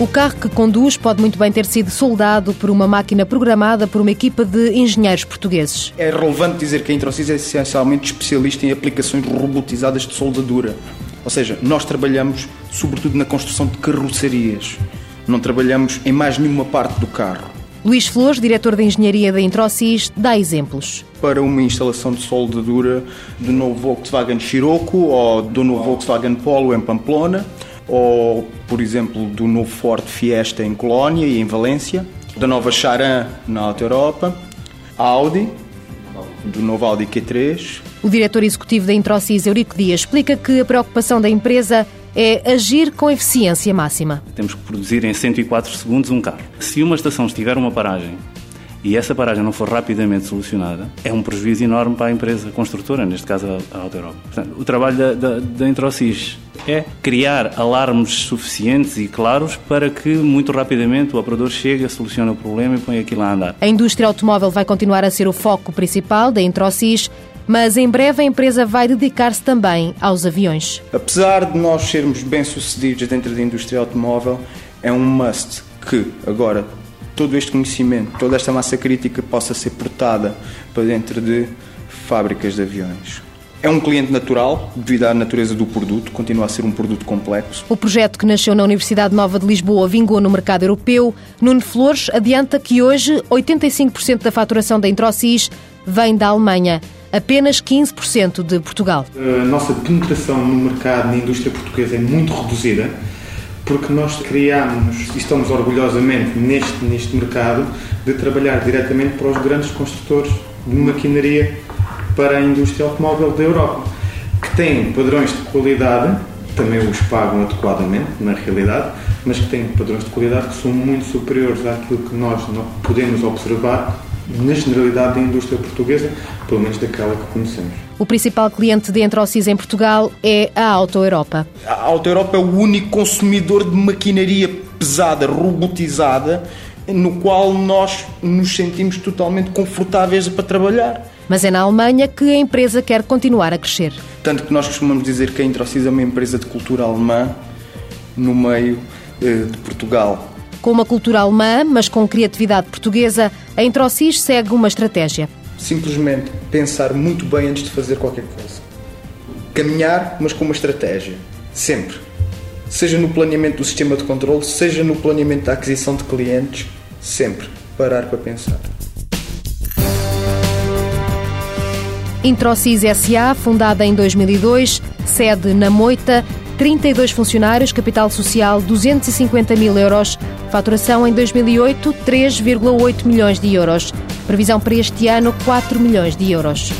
O carro que conduz pode muito bem ter sido soldado por uma máquina programada por uma equipa de engenheiros portugueses. É relevante dizer que a Introcis é essencialmente especialista em aplicações robotizadas de soldadura. Ou seja, nós trabalhamos sobretudo na construção de carrocerias. Não trabalhamos em mais nenhuma parte do carro. Luís Flores, diretor de engenharia da Introcis, dá exemplos. Para uma instalação de soldadura do novo Volkswagen Scirocco ou do novo Volkswagen Polo em Pamplona, ou, por exemplo, do novo Ford Fiesta em Colónia e em Valência, da nova Charan na Alta Europa, Audi, do novo Audi Q3. O diretor executivo da Introcis, Eurico Dias, explica que a preocupação da empresa é agir com eficiência máxima. Temos que produzir em 104 segundos um carro. Se uma estação estiver uma paragem e essa paragem não for rapidamente solucionada, é um prejuízo enorme para a empresa construtora, neste caso a Auto Europa. Portanto, o trabalho da, da, da Introcis é criar alarmes suficientes e claros para que muito rapidamente o operador chegue, solucione o problema e põe aquilo a andar. A indústria automóvel vai continuar a ser o foco principal da Introcis, mas em breve a empresa vai dedicar-se também aos aviões. Apesar de nós sermos bem-sucedidos dentro da indústria automóvel, é um must que agora todo este conhecimento, toda esta massa crítica possa ser portada para dentro de fábricas de aviões. É um cliente natural, devido à natureza do produto, continua a ser um produto complexo. O projeto que nasceu na Universidade Nova de Lisboa vingou no mercado europeu. Nuno Flores adianta que hoje 85% da faturação da Introcis vem da Alemanha, apenas 15% de Portugal. A nossa penetração no mercado, na indústria portuguesa, é muito reduzida porque nós criámos e estamos orgulhosamente neste, neste mercado de trabalhar diretamente para os grandes construtores de maquinaria para a indústria automóvel da Europa, que têm padrões de qualidade, também os pagam adequadamente, na realidade, mas que têm padrões de qualidade que são muito superiores àquilo que nós podemos observar na generalidade da indústria portuguesa, pelo menos daquela que conhecemos. O principal cliente de Entrocis em Portugal é a Auto Europa. A Auto Europa é o único consumidor de maquinaria pesada, robotizada, no qual nós nos sentimos totalmente confortáveis para trabalhar. Mas é na Alemanha que a empresa quer continuar a crescer. Tanto que nós costumamos dizer que a Introcis é uma empresa de cultura alemã no meio eh, de Portugal. Com uma cultura alemã, mas com criatividade portuguesa, a Introcis segue uma estratégia. Simplesmente pensar muito bem antes de fazer qualquer coisa. Caminhar, mas com uma estratégia. Sempre. Seja no planeamento do sistema de controle, seja no planeamento da aquisição de clientes, sempre parar para pensar. Introcis SA, fundada em 2002, sede na Moita, 32 funcionários, capital social 250 mil euros, faturação em 2008 3,8 milhões de euros, previsão para este ano 4 milhões de euros.